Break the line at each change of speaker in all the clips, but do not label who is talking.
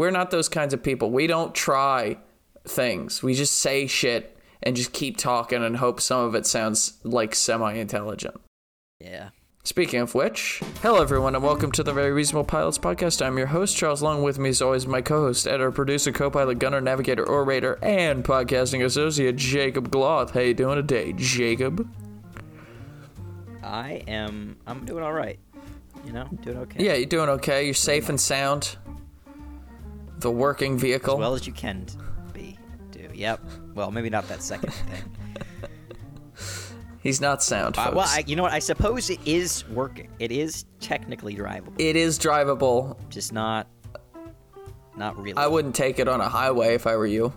We're not those kinds of people. We don't try things. We just say shit and just keep talking and hope some of it sounds like semi intelligent.
Yeah.
Speaking of which, hello everyone and welcome to the Very Reasonable Pilots podcast. I'm your host, Charles Lung. With me as always, my co-host, editor, producer, co-pilot, gunner, navigator, orator, and podcasting associate, Jacob Gloth. How you doing today, Jacob?
I am. I'm doing all right. You know, doing okay.
Yeah, you're doing okay. You're safe and sound. The working vehicle.
As well as you can be. Do. Yep. Well, maybe not that second thing.
He's not sound.
Uh, well, I, you know what? I suppose it is working. It is technically drivable,
it is drivable.
just not. Not really.
I wouldn't take it on a highway if I were you.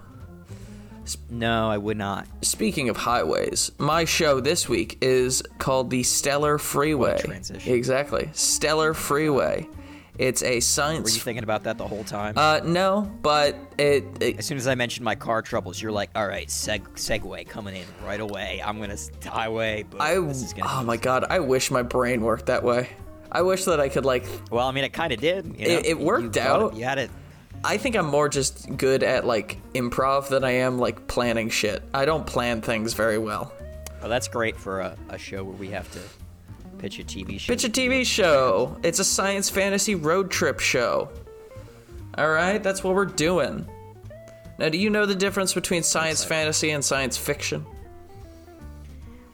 No, I would not.
Speaking of highways, my show this week is called the Stellar Freeway.
transition.
Exactly. Stellar Freeway. It's a science.
Were you thinking about that the whole time?
uh, no, but it, it
as soon as I mentioned my car troubles, you're like, "All right, seg- segue coming in right away. I'm gonna highway." Boom,
I
this is gonna
oh my
easy."
god, I wish my brain worked that way. I wish that I could like
Well, I mean, it kind of did. You know?
It- it worked
you
out.
It, you had it.
I think I'm more just good at like improv than I am like planning shit. I don't plan things very well.
Well, that's great for a, a show where we have to pitch a TV show.
Pitch a TV show. It's a science fantasy road trip show. All right, that's what we're doing. Now, do you know the difference between science fantasy and science fiction?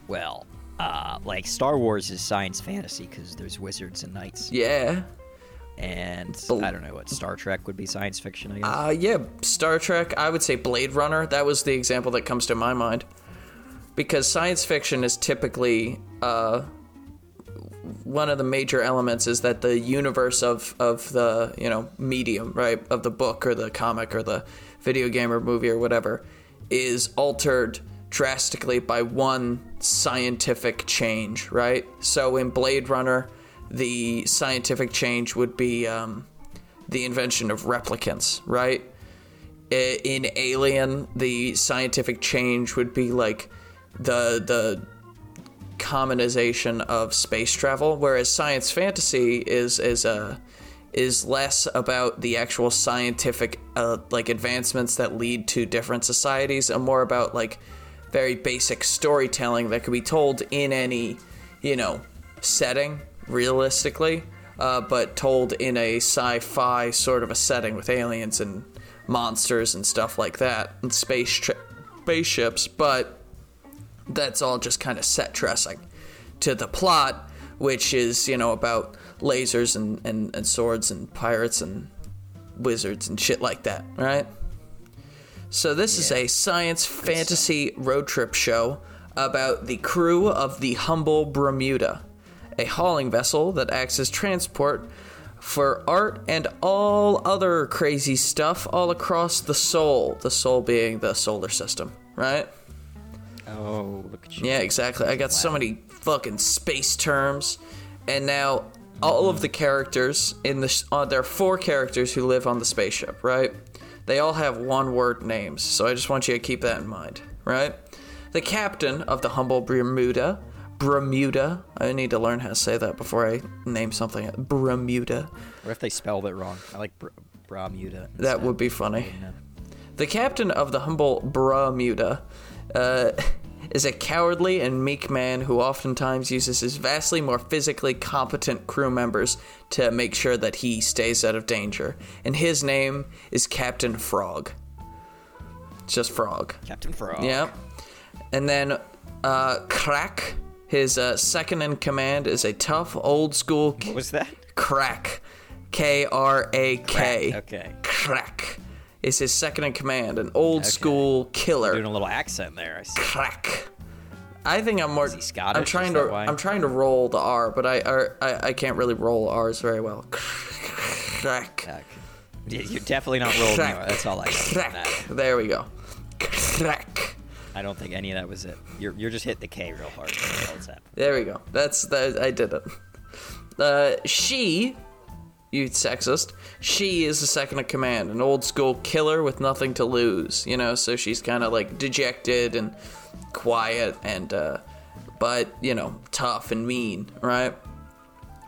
Well, uh, like Star Wars is science fantasy because there's wizards and knights,
Yeah.
and
Bel-
I don't know what Star Trek would be science fiction. I guess.
Uh, yeah, Star Trek, I would say Blade Runner. That was the example that comes to my mind. Because science fiction is typically uh, one of the major elements is that the universe of, of the you know medium right of the book or the comic or the video game or movie or whatever is altered drastically by one scientific change right? So in blade runner the scientific change would be um, the invention of replicants right? In alien the scientific change would be like the the commonization of space travel, whereas science fantasy is is a is less about the actual scientific uh, like advancements that lead to different societies, and more about like very basic storytelling that could be told in any you know setting realistically, uh, but told in a sci-fi sort of a setting with aliens and monsters and stuff like that, and space tri- spaceships, but that's all just kind of set dressing to the plot, which is, you know, about lasers and, and, and swords and pirates and wizards and shit like that, right? So, this is a science fantasy road trip show about the crew of the Humble Bermuda, a hauling vessel that acts as transport for art and all other crazy stuff all across the soul, the soul being the solar system, right?
Oh, look at you!
Yeah, exactly. I got so many fucking space terms, and now all of the characters in the sh- uh, there are four characters who live on the spaceship, right? They all have one-word names, so I just want you to keep that in mind, right? The captain of the humble Bermuda, Bermuda. I need to learn how to say that before I name something. Bermuda.
What if they spelled it wrong? I like Bermuda.
That would be funny. The captain of the humble Bermuda uh, is a cowardly and meek man who oftentimes uses his vastly more physically competent crew members to make sure that he stays out of danger. And his name is Captain Frog. It's just Frog.
Captain Frog.
Yeah. And then uh, Krak, his uh, second in command, is a tough, old school
What was that?
Krak. K R A K.
Okay.
Krak is his second in command, an old school killer.
Doing a little accent there. I see.
Krak. I think I'm more.
he Scottish?
I'm trying to. I'm trying to roll the R, but I, I I can't really roll R's very well. Krak.
Okay. You're definitely not rolling. Krak. That's all I got.
Krak. There we go. Krak.
I don't think any of that was it. You're, you're just hitting the K real hard. That's all that's happening.
There we go. That's that. I did it. Uh, she, you sexist. She is the second in command, an old school killer with nothing to lose. You know, so she's kind of like dejected and quiet and, uh, but you know, tough and mean, right?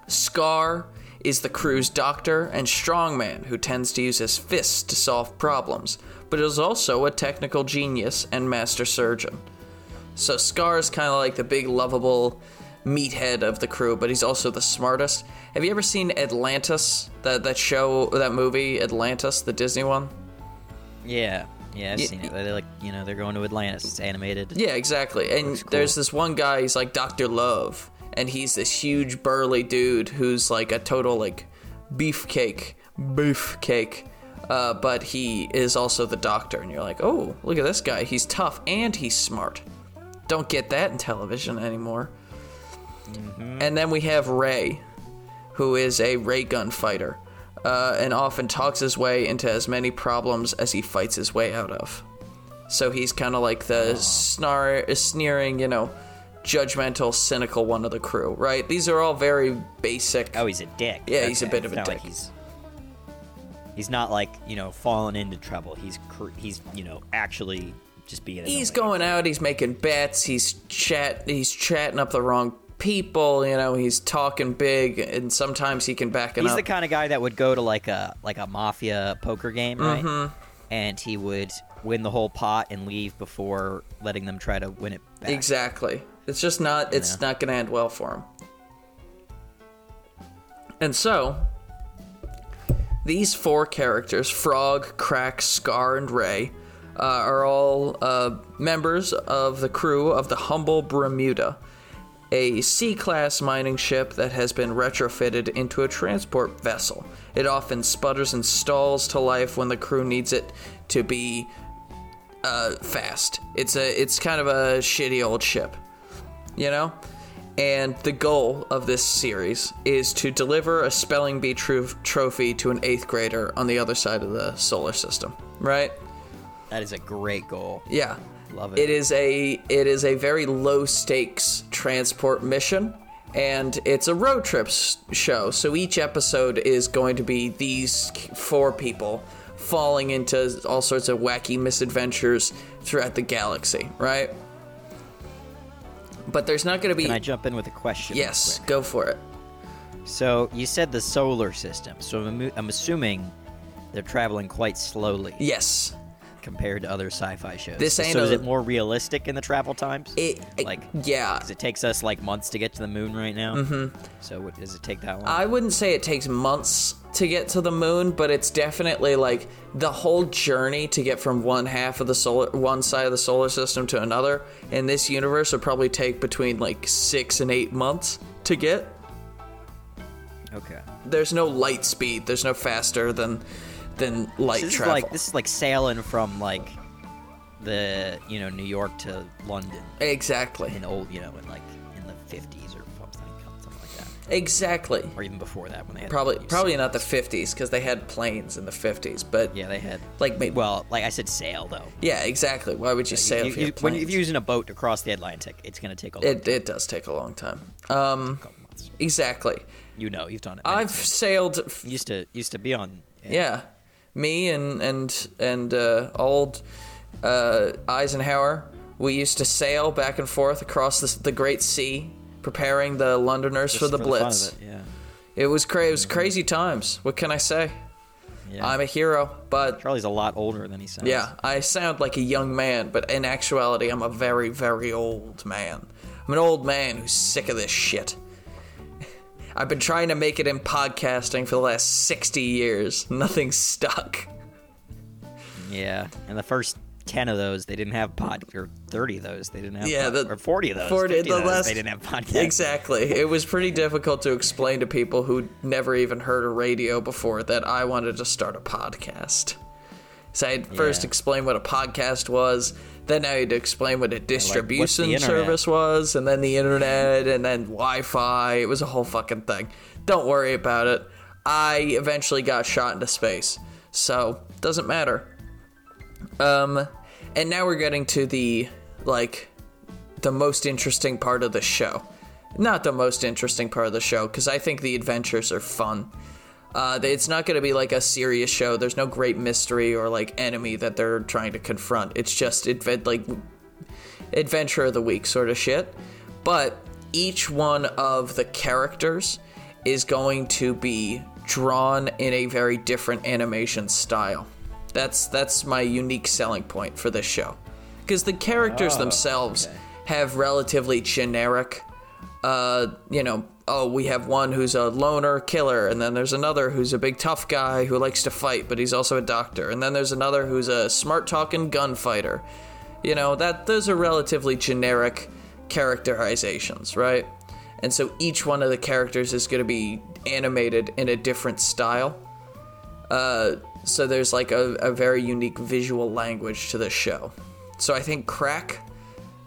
Scar is the crew's doctor and strongman who tends to use his fists to solve problems, but is also a technical genius and master surgeon. So Scar is kind of like the big lovable meathead of the crew, but he's also the smartest. Have you ever seen Atlantis? That that show, that movie, Atlantis, the Disney one?
Yeah, yeah, I've
Y-
seen it. They're like, you know, they're going to Atlantis. It's animated.
Yeah, exactly. And
cool.
there's this one guy, he's like Dr. Love, and he's this huge burly dude who's like a total like beefcake, beefcake. Uh, but he is also the doctor, and you're like, oh, look at this guy. He's tough and he's smart. Don't get that in television anymore. And then we have Ray, who is a ray gun fighter, uh, and often talks his way into as many problems as he fights his way out of. So he's kind of like the snar- sneering, you know, judgmental, cynical one of the crew, right? These are all very basic.
Oh, he's a dick.
Yeah, he's a bit of
It's
a
not like
dick.
he's he's not like you know falling into trouble. He's cr- he's you know actually just being.
he's going out, he's making bets, he's chat, he's chatting up the wrong people, you know, he's talking big, and sometimes he can back it up.
He's
up.
the kind of guy that would go to like a like a mafia poker game, right?
Mm-hmm.
And he would win the whole pot and leave before letting them try to win it back.
Exactly. It's just not. It's
know?
not going to end well for him. And so, these four characters Frog, Krak, Scar, and Ray uh, are all uh, members of the crew of the Humble Bermuda, a C class mining ship that has been retrofitted into a transport vessel. It often sputters and stalls to life when the crew needs it to be uh, fast. It's a it's kind of a shitty old ship, you know. And the goal of this series is to deliver a spelling bee tro- trophy to an eighth grader on the other side of the solar system, right?
That is a great goal.
Yeah.
Love it.
It is a it is a very low stakes transport mission and it's a road trip show. So each episode is going to be these four people falling into all sorts of wacky misadventures throughout the galaxy, right? But there's not going to be
Can I jump in with a question?
Yes, go for it.
So you said the solar system. So I'm assuming they're traveling quite slowly
Yes.
Compared to other sci-fi shows.
This ain't
so is it more realistic in the travel times?
It, it-
like
yeah.
'cause it takes us like months to get to the moon right now. Mm-hmm. So does it take that long?
I wouldn't say it takes months to get to the moon, but it's definitely like the whole journey to get from one half of the solar, one side of the solar system to another in this universe would probably take between like six and eight months to get.
okay.
There's no light speed. There's no faster than than light
this
travel.
is like this is like sailing from like the you know New York to London
exactly,
in old you know in like in the 50s or something something like that
exactly.
or even before that when they had
Probably probably not the 50s because they had planes in the 50s, but
yeah they had
like maybe
well like I said sail though
yeah, exactly. Why would you sail
You-
if you,
you- when you're using a boat to cross the Atlantic it's gonna take a long
it it does take a long time. Um, exactly.
you know you've done it
I've sailed
used to used to be on
Yeah, me and and and uh, old uh, Eisenhower. We used to sail back and forth across the, the Great Sea, preparing the Londoners
just
for the
of
Blitz.
it, yeah
it was cra- it was crazy times. What can I say?
yeah
I'm a hero, but
Charlie's a lot older than he sounds
yeah, I sound like a young man, but in actuality, I'm a very very old man. I'm an old man who's sick of this shit. I've been trying to make it in podcasting for the last 60 years. Nothing stuck.
Yeah, and the first ten of those they didn't have pod, or thirty of those they didn't have.
Yeah,
pod,
the-
or forty of those.
40
50
the
of those,
last-
they didn't have podcast.
Exactly. It was pretty difficult to explain to people who never even heard a radio before that I wanted to start a podcast. So I had first
Yeah.
explained what a podcast was, then I had to explain what a distribution
internet?
service was, and then the internet, and then Wi Fi. It was a whole fucking thing. Don't worry about it. I eventually got shot into space, so doesn't matter. Um, and now we're getting to the like the most interesting part of the show. Not the most interesting part of the show because I think the adventures are fun. Uh, it's not going to be like a serious show. There's no great mystery or like enemy that they're trying to confront. It's just advent like adventure of the week sort of shit. But each one of the characters is going to be drawn in a very different animation style. That's that's my unique selling point for this show. Because the characters
Oh,
themselves
okay.
have relatively generic uh, you know, oh, we have one who's a loner killer, and then there's another who's a big tough guy who likes to fight, but he's also a doctor, and then there's another who's a smart talking gunfighter. You know, that those are relatively generic characterizations, right? And so each one of the characters is going to be animated in a different style. Uh, so there's like a, a very unique visual language to this show. So I think Krak,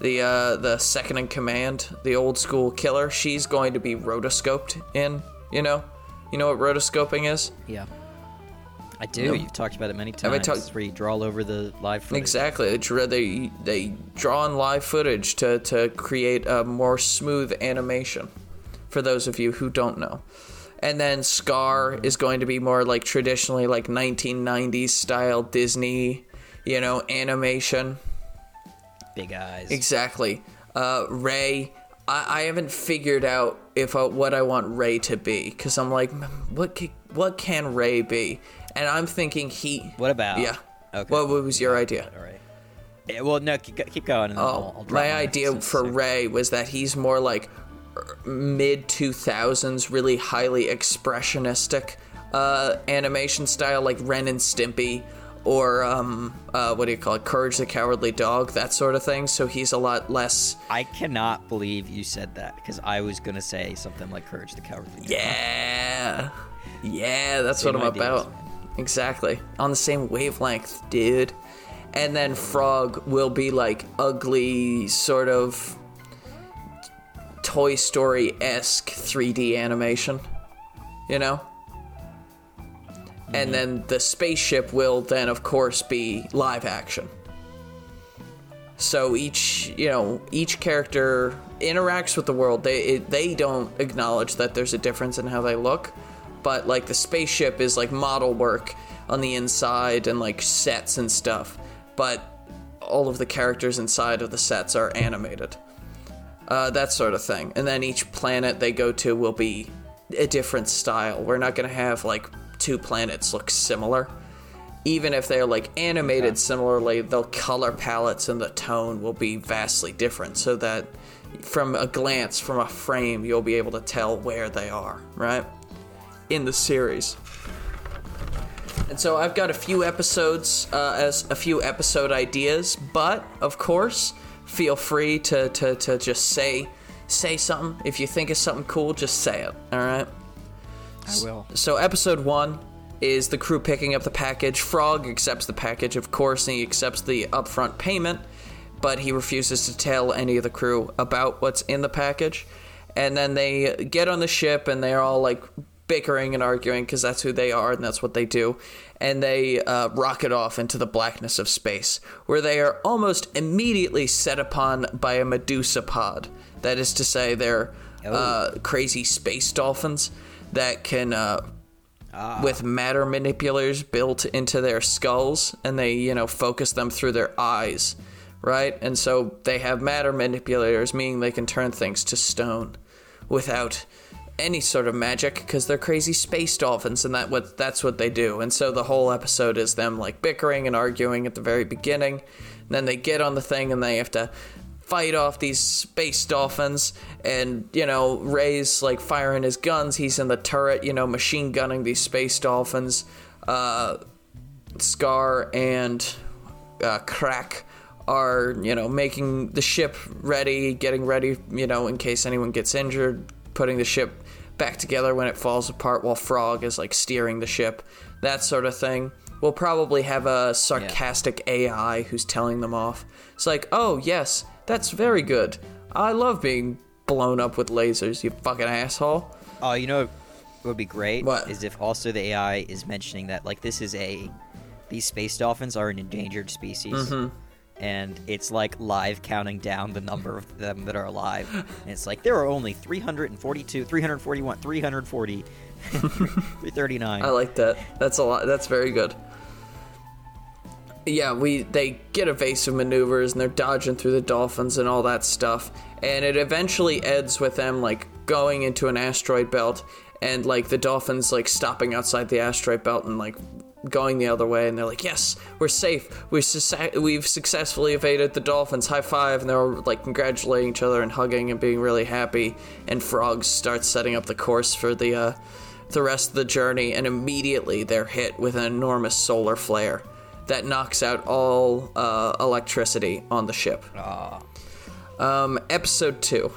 the uh, the second in command, the old school killer, she's going to be rotoscoped in. You know, you know what rotoscoping is?
Yeah. I do. You've talked about it many times.
I
where you draw over the live footage.
Exactly. They they they draw on live footage to to create a more smooth animation. For those of you who don't know. And then Scar is going to be more like traditionally like 1990s style Disney, you know, animation.
Big eyes.
Exactly. Uh, Ray, I, I haven't figured out if uh, what I want Ray to be because I'm like, what ca- what can Ray be? And I'm thinking he.
What about?
Yeah.
Okay.
What, what was your idea?
All right. Yeah, well, no, keep, keep going. And then I'll, I'll
Oh, my idea for Ray was that he's more like mid 2000s, really highly expressionistic uh, animation style, like Ren and Stimpy, or um, uh, what do you call it, Courage the Cowardly Dog, that sort of thing. So he's a lot less.
I cannot believe you said that because I was gonna say something like Courage the Cowardly. Dog.
Yeah, yeah, that's
Same
what I'm
ideas,
about. Exactly, on the same wavelength, dude. And then Frog will be like ugly, sort of Toy Story esque 3D animation, you know? And then the spaceship will then, of course, be live action. So each, you know, each character interacts with the world. They it, they don't acknowledge that there's a difference in how they look, but like the spaceship is like model work on the inside and like sets and stuff. But all of the characters inside of the sets are animated. Uh, that sort of thing. And then each planet they go to will be a different style. We're not going to have like two planets look similar. Even if they're like animated similarly, the color palettes and the tone will be vastly different so that from a glance, from a frame, you'll be able to tell where they are, right? In the series. And so I've got a few episodes, uh, as a few episode ideas, but of course, feel free to, to, to just say say something. If you think of something cool, just say it. All right.
I will.
So episode one is the crew picking up the package. Frog accepts the package, of course, and he accepts the upfront payment, but he refuses to tell any of the crew about what's in the package. And then they get on the ship and they're all like bickering and arguing because that's who they are and that's what they do. And they uh, rocket off into the blackness of space, where they are almost immediately set upon by a Medusa pod. That is to say, they're uh, crazy space dolphins that can uh, with matter manipulators built into their skulls and they you know focus them through their eyes right? And so they have matter manipulators meaning they can turn things to stone without any sort of magic because they're crazy space dolphins and that what that's what they do. And so the whole episode is them like bickering and arguing at the very beginning. And then they get on the thing and they have to fight off these space dolphins and you know ray's like firing his guns. He's in the turret you know machine gunning these space dolphins. Uh scar and uh, Krak are you know making the ship ready getting ready you know in case anyone gets injured putting the ship back together when it falls apart while frog is like steering the ship that sort of thing. We'll probably have a sarcastic ai who's telling them off. It's like oh yes that's very good i love being blown up with lasers you fucking asshole
Oh, you know, what would be great
What?
is if also the AI is mentioning that like this is a these space dolphins are an endangered species.
Mm-hmm.
And it's like live counting down the number of them that are alive. And it's like there are only 342, 341, 340, 339.
I like that. That's a lot. That's very good. Yeah, we they get evasive maneuvers and they're dodging through the dolphins and all that stuff. And it eventually ends with them like going into an asteroid belt and like the dolphins like stopping outside the asteroid belt and like going the other way. And they're like yes we're safe. We've, su- we've successfully evaded the dolphins. High five. And they're like congratulating each other and hugging and being really happy. And frogs start setting up the course for the uh, the rest of the journey. And immediately they're hit with an enormous solar flare that knocks out all uh, electricity on the ship um, episode 2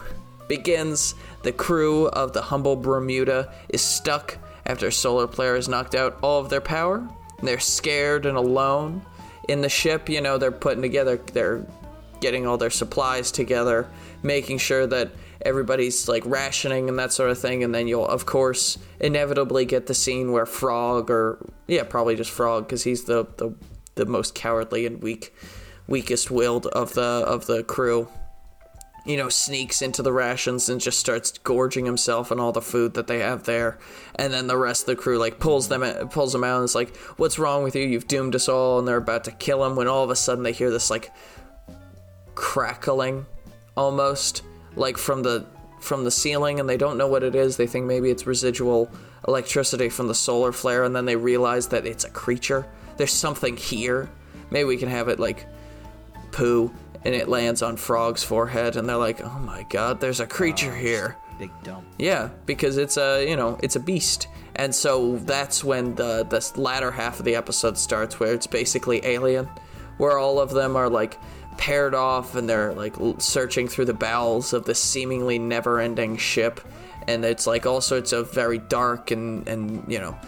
begins. The crew of the humble Bermuda is stuck after solar flare has knocked out all of their power. They're scared and alone in the ship. You know, they're putting together, they're getting all their supplies together, making sure that everybody's like rationing and that sort of thing. And then you'll, of course, inevitably get the scene where Frog, or yeah, probably just Frog, because he's the, the the most cowardly and weak, weakest willed of the of the crew you know, sneaks into the rations and just starts gorging himself on all the food that they have there. And then the rest of the crew like pulls them pulls them out and is like, "What's wrong with you? You've doomed us all." And they're about to kill him when all of a sudden they hear this like crackling almost like from the from the ceiling and they don't know what it is. They think maybe it's residual electricity from the solar flare and then they realize that it's a creature. There's something here. Maybe we can have it like poo and it lands on Frog's forehead, and they're like, "Oh my God, there's a creature here."
Big dump.
Yeah, because it's a you know it's a beast, and so that's when the the latter half of the episode starts, where it's basically Alien, where all of them are like paired off and they're like searching through the bowels of this seemingly never-ending ship, and it's like all sorts of very dark and and you know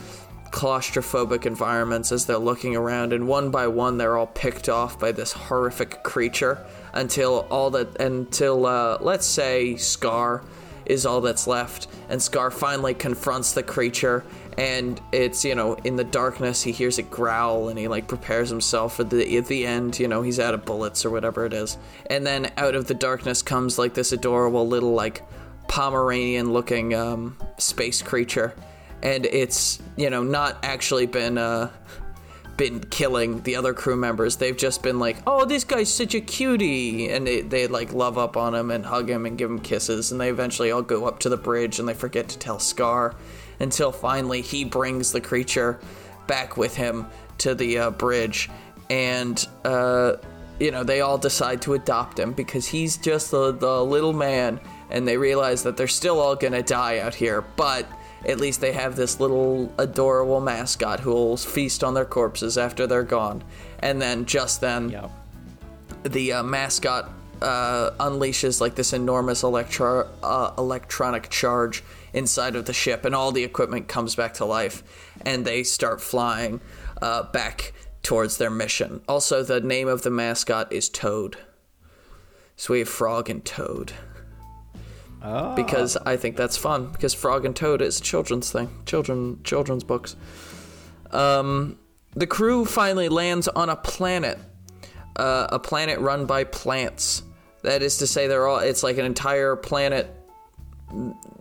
claustrophobic environments as they're looking around, and one by one they're all picked off by this horrific creature until all that until uh, let's say Scar is all that's left, and Scar finally confronts the creature. And it's you know in the darkness he hears it growl and he like prepares himself for the at the end you know he's out of bullets or whatever it is and then out of the darkness comes like this adorable little like Pomeranian looking um, space creature and it's you know not actually been uh been killing the other crew members. They've just been like oh this guy's such a cutie. And they, they like love up on him and hug him and give him kisses. And they eventually all go up to the bridge and they forget to tell scar until finally he brings the creature back with him to the uh, bridge. And uh you know they all decide to adopt him because he's just the, the little man. And they realize that they're still all gonna die out here. But at least they have this little adorable mascot who will feast on their corpses after they're gone. And then just then,
Yep.
the uh, mascot uh, unleashes like this enormous electro- uh, electronic charge inside of the ship, and all the equipment comes back to life, and they start flying uh, back towards their mission. Also, the name of the mascot is Toad. So we have Frog and Toad
Oh.
because I think that's fun. Because Frog and Toad is a children's thing, children children's books. Um, the crew finally lands on a planet, uh, a planet run by plants. That is to say, they're all. It's like an entire planet.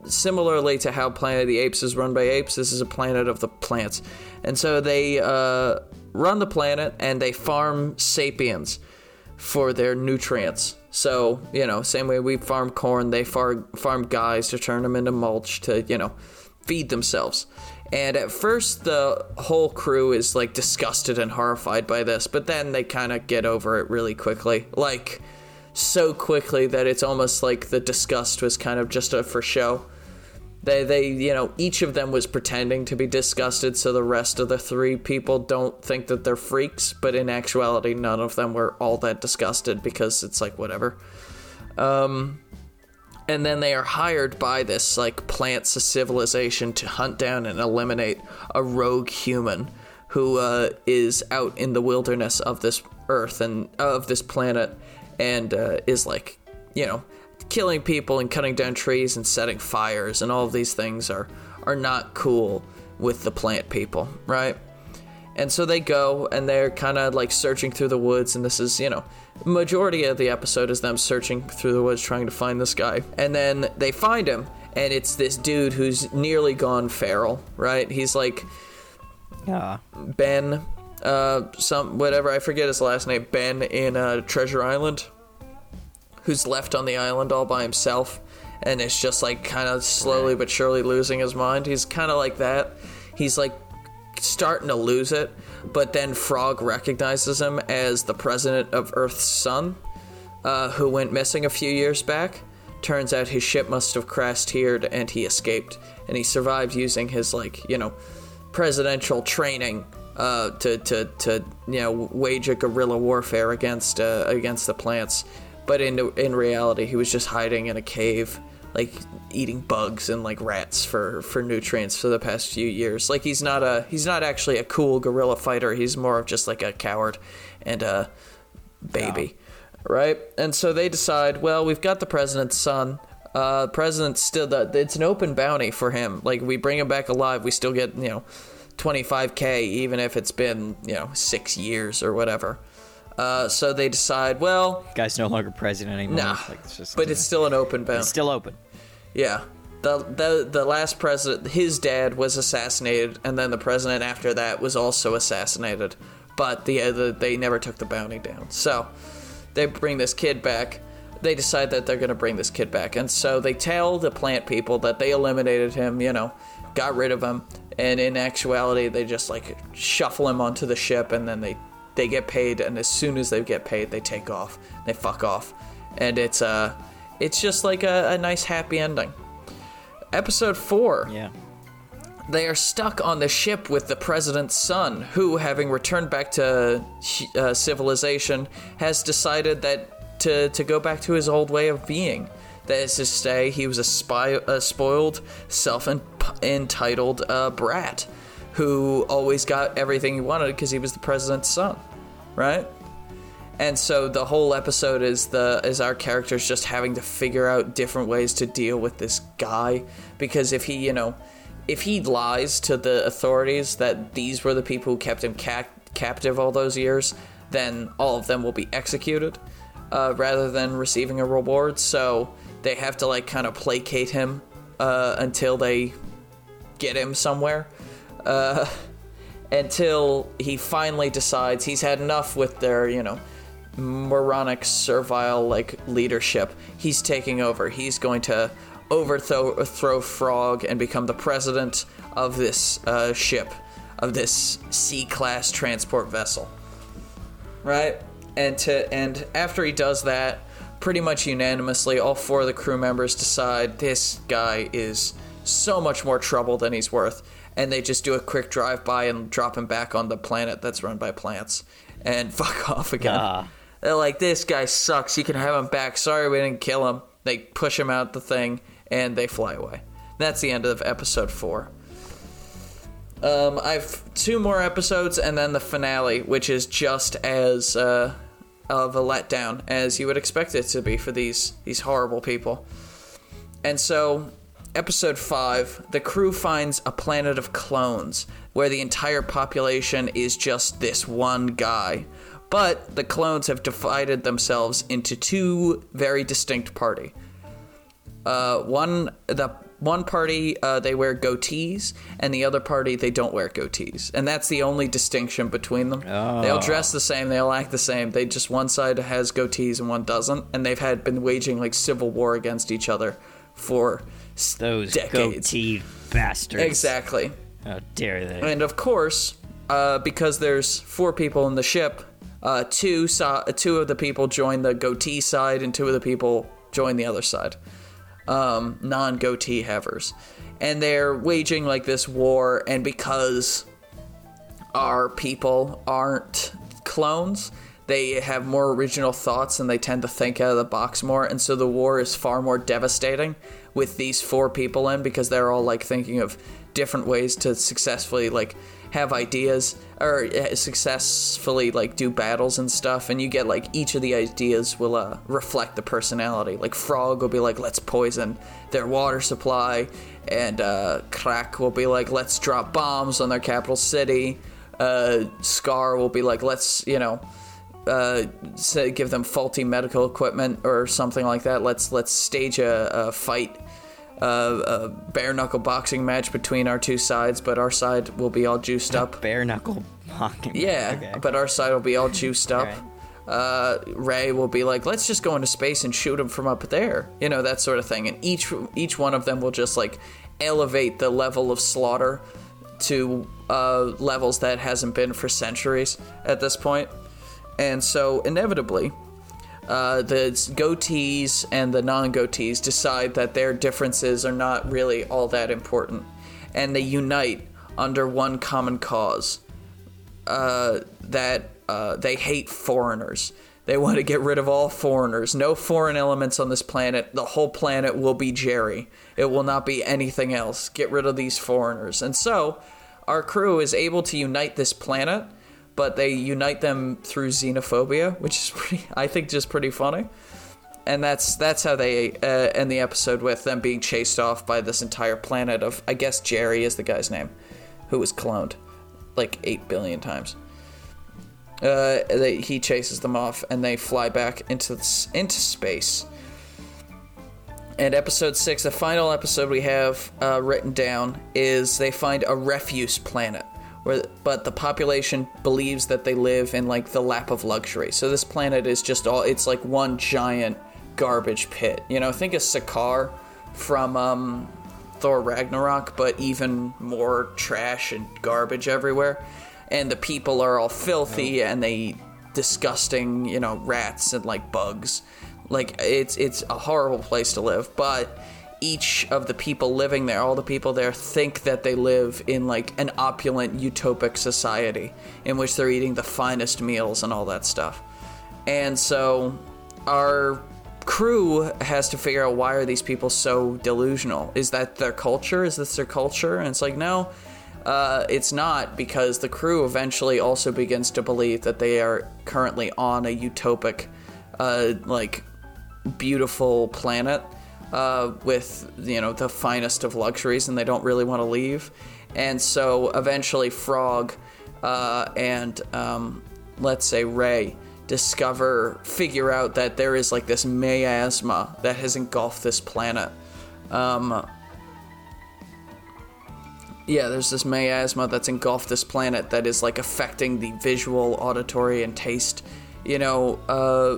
Similarly to how Planet of the Apes is run by apes, this is a planet of the plants, and so they uh, run the planet and they farm sapiens for their nutrients. So, you know, same way we farm corn, they farm, farm guys to turn them into mulch to, you know, feed themselves. And at first, the whole crew is like disgusted and horrified by this, but then they kind of get over it really quickly. Like, so quickly that it's almost like the disgust was kind of just a for show. They, they, you know, each of them was pretending to be disgusted, so the rest of the three people don't think that they're freaks. But in actuality, none of them were all that disgusted because it's like whatever. Um, and then they are hired by this like plant civilization to hunt down and eliminate a rogue human who uh, is out in the wilderness of this Earth and of this planet, and uh, is like, you know, killing people and cutting down trees and setting fires and all of these things are are not cool with the plant people, right? And so they go and they're kind of like searching through the woods and this is, you know, majority of the episode is them searching through the woods trying to find this guy. And then they find him and it's this dude who's nearly gone feral, right? He's like
Yeah.
Ben uh some whatever, I forget his last name, Ben in uh, Treasure Island who's left on the island all by himself and it's just like kind of slowly but surely losing his mind. He's kind of like that. He's like starting to lose it, but then Frog recognizes him as the president of Earth's son, uh, who went missing a few years back. Turns out his ship must have crashed here and he escaped, and he survived using his like you know presidential training uh, to, to, to you know wage a guerrilla warfare against uh, against the plants. But in in reality, he was just hiding in a cave, like eating bugs and like rats for, for nutrients for the past few years. Like he's not a he's not actually a cool guerrilla fighter. He's more of just like a coward and a baby, right? And so they decide, well, we've got the president's son. Uh, president still the, it's an open bounty for him. Like we bring him back alive, we still get you know 25k even if it's been you know six years or whatever. Uh, so they decide, well,
Guy's no longer president anymore.
nah,
Like, it's just,
but it's still an open bounty.
it's still open.
Yeah. The, the the last president, his dad was assassinated, and then the president after that was also assassinated. But the, uh, the they never took the bounty down. So they bring this kid back. They decide that they're going to bring this kid back, and so they tell the plant people that they eliminated him. You know, got rid of him, and in actuality, they just like shuffle him onto the ship, and then they they get paid, and as soon as they get paid, they take off. They fuck off, and it's uh, it's just like a, a nice happy ending. Episode four.
Yeah.
They are stuck on the ship with the president's son, who, having returned back to uh, civilization, has decided that to, to go back to his old way of being. That is to say, he was a, spy, a spoiled, self entitled uh, brat who always got everything he wanted because he was the president's son, right? And so the whole episode is the is our characters just having to figure out different ways to deal with this guy because if he, you know, if he lies to the authorities that these were the people who kept him ca- captive all those years, then all of them will be executed uh, rather than receiving a reward. So they have to like kind of placate him uh, until they get him somewhere. Uh, until he finally decides he's had enough with their, you know, moronic servile like leadership. He's taking over. He's going to overthrow throw Frog and become the president of this uh, ship, of this C-class transport vessel. Right? And to and after he does that, pretty much unanimously, all four of the crew members decide this guy is so much more trouble than he's worth, and they just do a quick drive by and drop him back on the planet that's run by plants, and fuck off again.
Ah.
They're like, this guy sucks. You can have him back. Sorry we didn't kill him. They push him out the thing and they fly away. That's the end of episode four. Um, I've two more episodes and then the finale, which is just as uh, of a letdown as you would expect it to be for these these horrible people. And so, episode five, the crew finds a planet of clones where the entire population is just this one guy. But the clones have divided themselves into two very distinct party. Uh, one the one party uh, they wear goatees, and the other party they don't wear goatees, and that's the only distinction between them. They all dress the same, they all act the same. They just one side has goatees and one doesn't, and they've had been waging like civil war against each other for
Those
decades.
goatee bastards.
Exactly.
How dare they?
And of course, uh, because there's four people in the ship, uh, two so- two of the people join the goatee side, and two of the people join the other side, um, non goatee havers, and they're waging like this war. And because our people aren't clones, they have more original thoughts and they tend to think out of the box more. And so the war is far more devastating with these four people in because they're all like thinking of different ways to successfully like have ideas or uh, successfully like do battles and stuff and you get like each of the ideas will uh, reflect the personality like frog will be like let's poison their water supply and uh, Krak will be like let's drop bombs on their capital city uh, scar will be like let's you know uh, say, give them faulty medical equipment or something like that. Let's let's stage a, a fight, uh, a bare knuckle boxing match between our two sides, but our side will be all juiced up.
Bare knuckle mocking.
Yeah,
Okay.
but our side will be all juiced up. Uh, Ray will be like, "Let's just go into space and shoot him from up there," you know that sort of thing. And each each one of them will just like elevate the level of slaughter to uh, levels that hasn't been for centuries at this point. And so inevitably, uh, the goatees and the non-goatees decide that their differences are not really all that important, and they unite under one common cause. Uh, that uh, they hate foreigners. They want to get rid of all foreigners. No foreign elements on this planet. The whole planet will be Jerry. It will not be anything else. Get rid of these foreigners. And so, our crew is able to unite this planet, but they unite them through xenophobia, which is pretty, I think, just pretty funny. And that's that's how they uh, end the episode with them being chased off by this entire planet of, I guess Jerry is the guy's name, who was cloned like eight billion times. Uh, they, he chases them off, and they fly back into into space. And episode six, the final episode we have uh, written down, is they find a refuse planet, where but the population believes that they live in like the lap of luxury. So this planet is just all it's like one giant garbage pit. You know, think of Sakaar from um, Thor Ragnarok, but even more trash and garbage everywhere and the people are all filthy and they eat disgusting, you know, rats and like bugs. Like it's it's a horrible place to live, but each of the people living there, all the people there think that they live in like an opulent utopic society in which they're eating the finest meals and all that stuff. And so our crew has to figure out why are these people so delusional? Is that their culture? Is this their culture? And it's like, no, uh, it's not because the crew eventually also begins to believe that they are currently on a utopic, uh, like, beautiful planet uh, with you know the finest of luxuries, and they don't really want to leave. And so eventually, Frog uh, and um, let's say Ray discover, figure out that there is like this miasma that has engulfed this planet. Um, yeah, there's this miasma that's engulfed this planet that is like affecting the visual, auditory, and taste, you know, uh,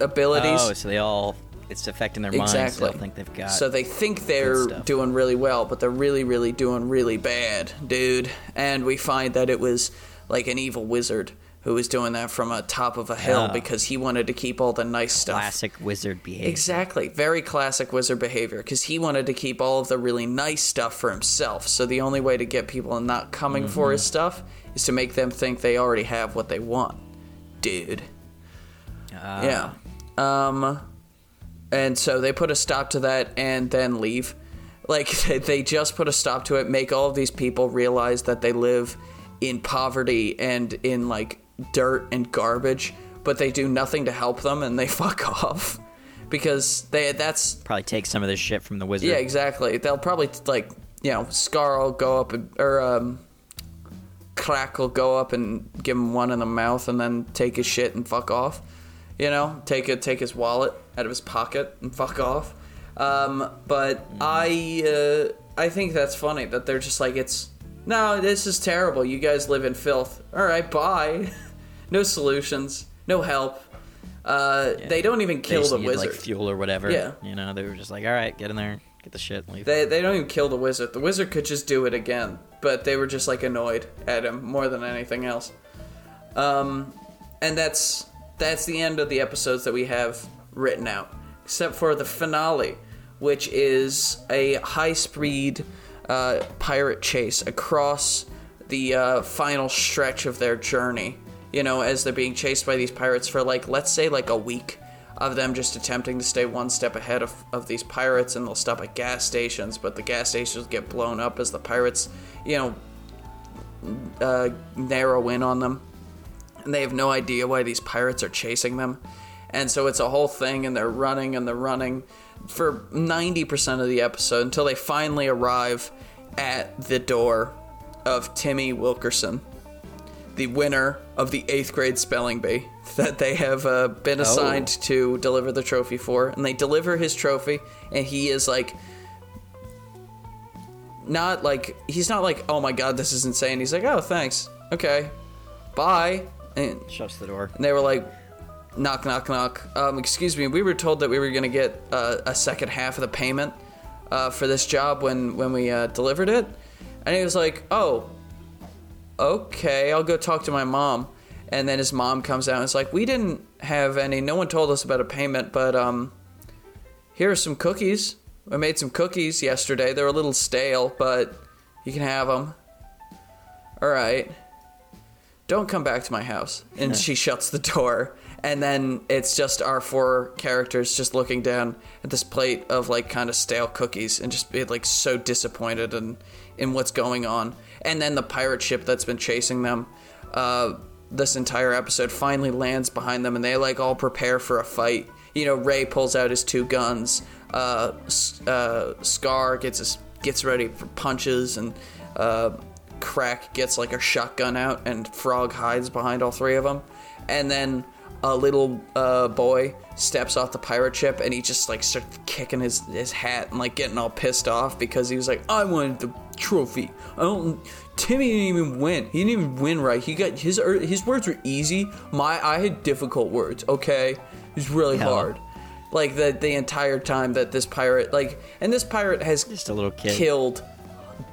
abilities.
Oh, so they all it's affecting their minds. Exactly. They think they've got.
So they think they're doing really well, but they're really, really doing really bad, dude. And we find that it was like an evil wizard who was doing that from a top of a hill because he wanted to keep all the nice stuff.
Classic wizard behavior.
Exactly. Very classic wizard behavior because he wanted to keep all of the really nice stuff for himself. So the only way to get people not coming mm-hmm. for his stuff is to make them think they already have what they want. Dude. Uh. Yeah. Um and so they put a stop to that and then leave. Like they just put a stop to it, make all of these people realize that they live in poverty and in like dirt and garbage, but they do nothing to help them and they fuck off because they that's
probably take some of this shit from the wizard.
Yeah, exactly. They'll probably like you know Scar will go up and, or um, Krak will go up and give him one in the mouth and then take his shit and fuck off. You know, take it, take his wallet out of his pocket and fuck off. Um, but mm. I uh, I think that's funny that they're just like it's no, this is terrible. You guys live in filth. All right, bye. no solutions, no help. Uh, yeah. They don't even kill the wizard.
Like fuel or whatever. Yeah. You know, they were just like, all right, get in there, get the shit, leave.
They, they don't even kill the wizard. The wizard could just do it again, but they were just like annoyed at him more than anything else. Um, and that's that's the end of the episodes that we have written out, except for the finale, which is a high speed uh, pirate chase across the uh, final stretch of their journey. You know, as they're being chased by these pirates for like, let's say, like a week of them just attempting to stay one step ahead of, of these pirates, and they'll stop at gas stations, but the gas stations get blown up as the pirates, you know, uh, narrow in on them. And they have no idea why these pirates are chasing them. And so it's a whole thing, and they're running and they're running for 90% of the episode until they finally arrive at the door of Timmy Wilkerson, the winner of the eighth grade spelling bee that they have uh, been assigned oh. to deliver the trophy for. And they deliver his trophy, and he is like, not like, he's not like, oh my god, this is insane. He's like, oh, thanks. Okay. Bye. And,
Shuts the door.
and they were like, knock, knock, knock. Um, excuse me, we were told that we were going to get uh, a second half of the payment uh, for this job when, when we uh, delivered it. And he was like, oh, okay, I'll go talk to my mom. And then his mom comes out and is like, we didn't have any, no one told us about a payment, but um, here are some cookies. I made some cookies yesterday. They're a little stale, but you can have them. All right. Don't come back to my house. And she shuts the door. And then it's just our four characters just looking down at this plate of like kind of stale cookies and just be like so disappointed in, in what's going on. And then the pirate ship that's been chasing them uh, this entire episode finally lands behind them and they like all prepare for a fight. You know, Ray pulls out his two guns. Uh, uh, Scar gets his, gets ready for punches and uh, Krak gets like a shotgun out, and Frog hides behind all three of them. And then a little uh, boy steps off the pirate ship, and he just like starts kicking his his hat and like getting all pissed off because he was like, "I wanted the trophy. I don't." Timmy didn't even win. He didn't even win right. He got his er, his words were easy. My I had difficult words. Okay, it was really
No.
hard. Like the the entire time that this pirate like, and this pirate has
Just a little kid.
killed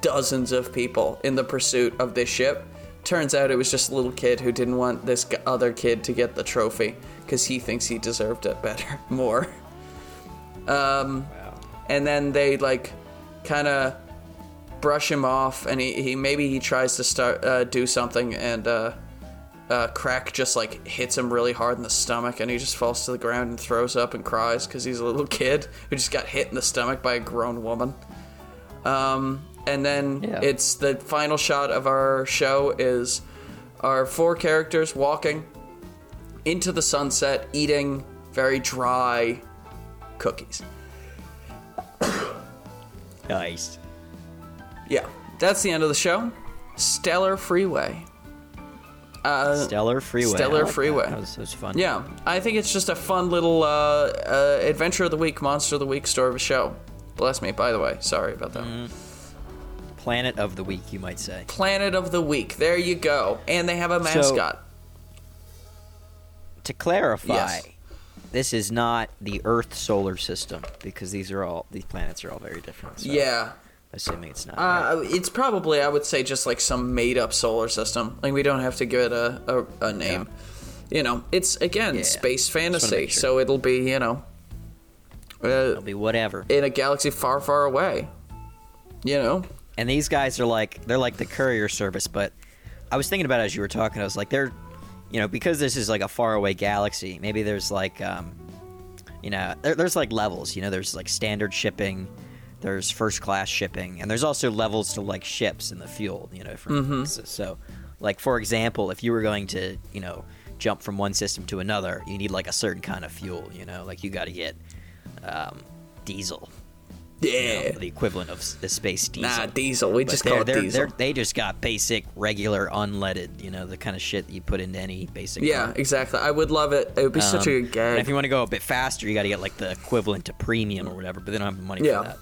dozens of people in the pursuit of this ship. Turns out it was just a little kid who didn't want this other kid to get the trophy because he thinks he deserved it better, more. Um, and then they like kind of brush him off, and he, he maybe he tries to start uh, do something, and uh, uh, Krak just like hits him really hard in the stomach, and he just falls to the ground and throws up and cries because he's a little kid who just got hit in the stomach by a grown woman. Um, and then
Yeah.
it's the final shot of our show is our four characters walking into the sunset, eating very dry cookies.
Nice.
Yeah, that's the end of the show. Stellar Freeway. Uh,
Stellar Freeway.
Stellar
like.
Freeway.
That was, that was fun.
yeah, I think it's just a fun little uh, uh, adventure of the week, monster of the week story of a show. Bless me, by the way. Sorry about that.
Planet of the week, you might say.
Planet of the week. There you go. And they have a
So-
mascot.
To clarify,
Yes.
this is not the Earth solar system because these are all these planets are all very different. So
yeah.
assuming it's not.
Uh, it's probably, I would say, just like some made up solar system. Like, we don't have to give it a, a, a name. You know, it's, again,
Yeah.
space fantasy.
sure.
So it'll be, you know, uh,
It'll be whatever.
in a galaxy far, far away. You know?
And these guys are like they're like the courier service, but I was thinking about it as you were talking. I was like, they're, you know, because this is like a faraway galaxy. Maybe there's like, um, you know, there, there's like levels. You know, there's like standard shipping, there's first class shipping, and there's also levels to like ships and the fuel. You know, from so, so, like for example, if you were going to, you know, jump from one system to another, you need like a certain kind of fuel. You know, like you got to get um, diesel. You know,
Yeah.
the equivalent of the space diesel.
Nah, diesel. We
But
just call it
they're-
diesel.
they're- they just got basic, regular, unleaded. You know, the kind of shit that you put into any basic.
yeah,
car.
exactly. I would love it. It would be such a
Um,
good
and if you want to go a bit faster, you got to get like the equivalent to premium or whatever. But they don't have the money
Yeah.
for that.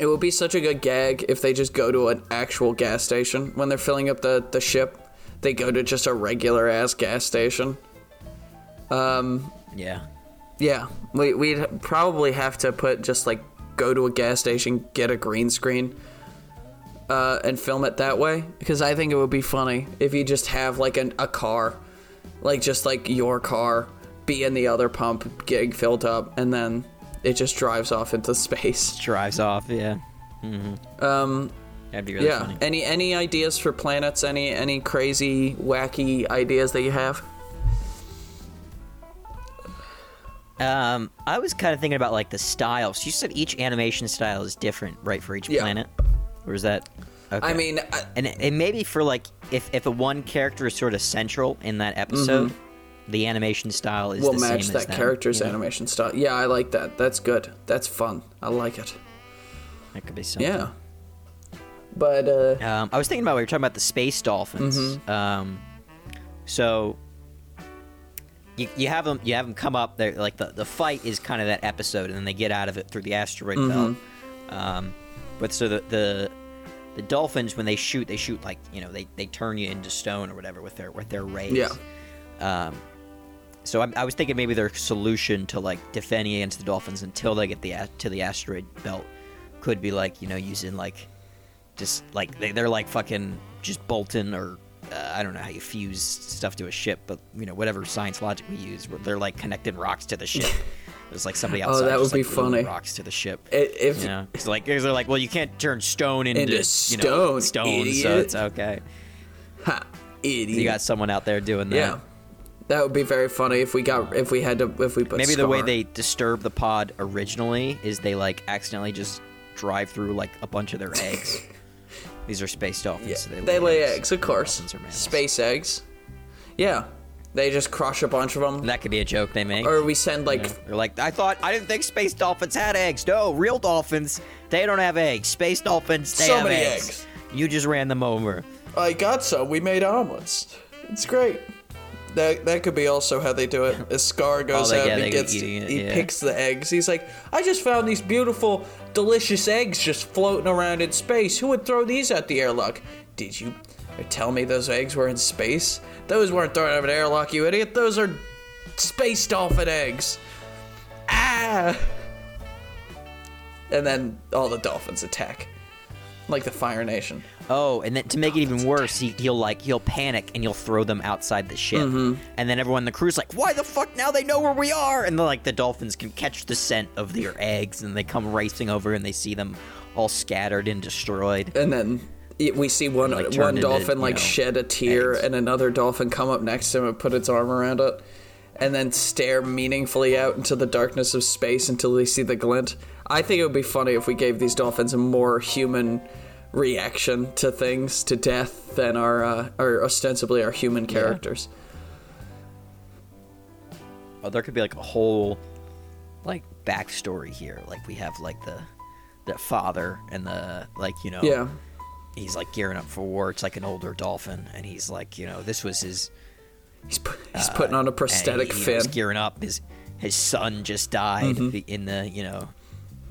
It would be such a good gag if they just go to an actual gas station when they're filling up the, the ship. They go to just a regular ass gas station. Um.
Yeah,
Yeah, we, we'd probably have to put just like go to a gas station, get a green screen, uh, and film it that way. Because I think it would be funny if you just have like an, a car, like just like your car, be in the other pump, getting filled up, and then it just drives off into space.
drives off. Yeah, mm-hmm.
Um,
that'd be really
yeah.
funny.
Any any ideas for planets? Any any crazy wacky ideas that you have?
Um, I was kind of thinking about like the styles. You said each animation style is different, right, for each
Yeah.
planet, or is that? Okay.
I mean, I,
and and maybe for like if if a one character is sort of central in that episode, the animation style is
Mm-hmm. match
same
that
as them,
character's
you know?
animation style. Yeah, I like that. That's good. That's fun. I like it.
That could be something.
Yeah. But uh
Um, I was thinking about we were talking about the space dolphins.
Mm-hmm.
Um, so you, you have them you have them come up there like the, the fight is kind of that episode and then they get out of it through the asteroid
Mm-hmm.
belt. Um, but so the, the the dolphins when they shoot they shoot like you know they, they turn you into stone or whatever with their with their rays.
Yeah.
Um, so I, I was thinking maybe their solution to like defending against the dolphins until they get the to the asteroid belt could be like you know using like just like they, they're like fucking just bolting or uh, I don't know how you fuse stuff to a ship, but you know whatever science logic we use, they're like connecting rocks to the ship. There's like somebody outside.
Oh,
outside.
that would
just,
be
like,
funny.
Rocks to the ship.
If-
you know, it's like they're like, well, you can't turn stone into,
Into
you know,
stone,
stone, so
idiot.
it's okay.
Ha, idiot.
You got someone out there doing that.
yeah. That would be very funny if we got if we had to if we put
Maybe the way they disturb the pod originally is they like accidentally just drive through like a bunch of their eggs. These are space dolphins.
yeah,
so
they, lay eggs, of course. Space eggs. Yeah, they just crush a bunch of them,
That could be a joke they make.
or we send like
They're like, I thought I didn't think space dolphins had eggs. No, real dolphins, they don't have eggs. Space dolphins, they
So
have
many
eggs.
eggs.
You just ran them over.
I got some. We made omelets. It's great. That that could be also how they do it. As Scar goes
Oh,
out
yeah,
and he gets
it,
he
yeah.
picks the eggs. He's like, I just found these beautiful, delicious eggs just floating around in space. Who would throw these at the airlock? Did you tell me those eggs were in space? Those weren't thrown out of an airlock, you idiot. Those are space dolphin eggs. Ah! And then all the dolphins attack. Like the Fire Nation.
Oh, and then to make it even worse, he, he'll like he'll panic and he'll throw them outside the ship,
Mm-hmm.
and then everyone in the crew's like, "Why the fuck now? They know where we are!" And like the dolphins can catch the scent of their eggs, and they come racing over, and they see them all scattered and destroyed.
and then it- we see one
Like,
one
into,
dolphin
you
like
know,
shed a tear
eggs.
and another dolphin come up next to him and put its arm around it and then stare meaningfully out into the darkness of space until they see the glint i think it would be funny if we gave these dolphins a more human reaction to things to death than our uh, our ostensibly our human characters
Oh, there could be like a whole like backstory here. Like we have like the the father and the like you know
yeah
he's like gearing up for war. It's like an older dolphin, and he's like you know this was his
he's, pu- he's putting on a prosthetic
he,
fin
was gearing up. His his son just died
Mm-hmm.
in the you know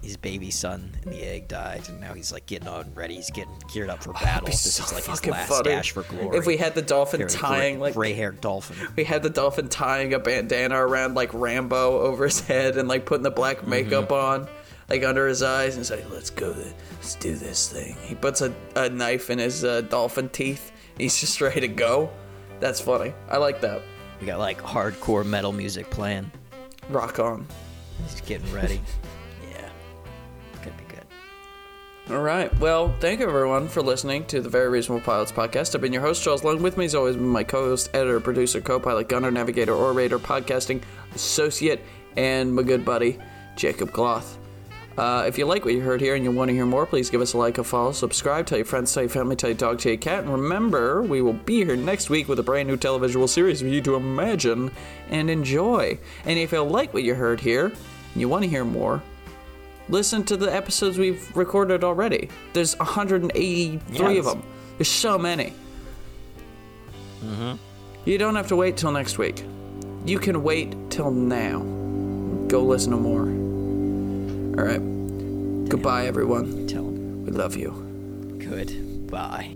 his baby son in the egg died, and now he's like getting on ready. He's getting geared up for battle. This
so
is like his last
funny.
dash for glory.
if we had the dolphin
the
tying
gray,
like
gray-haired dolphin.
We had the dolphin tying a bandana around like Rambo over his head and like putting the black makeup on, like under his eyes, and he's like, "Let's go, let's do this thing." He puts a, a knife in his uh, dolphin teeth. He's just ready to go. That's funny. I like that.
We got like hardcore metal music playing.
Rock on.
He's getting ready.
All right. Well, thank you everyone for listening to the Very Reasonable Pilots podcast. I've been your host, Charles Lung. With me as always, been my co-host, editor, producer, co-pilot, gunner, navigator, orator, podcasting associate, and my good buddy, Jacob Gloth. Uh, if you like what you heard here and you want to hear more, please give us a like, a follow, subscribe, tell your friends, tell your family, tell your dog, tell your cat. And remember, we will be here next week with a brand new televisual series for you to imagine and enjoy. And if you like what you heard here and you want to hear more, listen to the episodes we've recorded already. There's 183 of them. There's so many. Mm-hmm. You don't have to wait till next week. You can wait till now. Go listen to more. All right. Goodbye, everyone.
Tell him.
We love you.
Goodbye.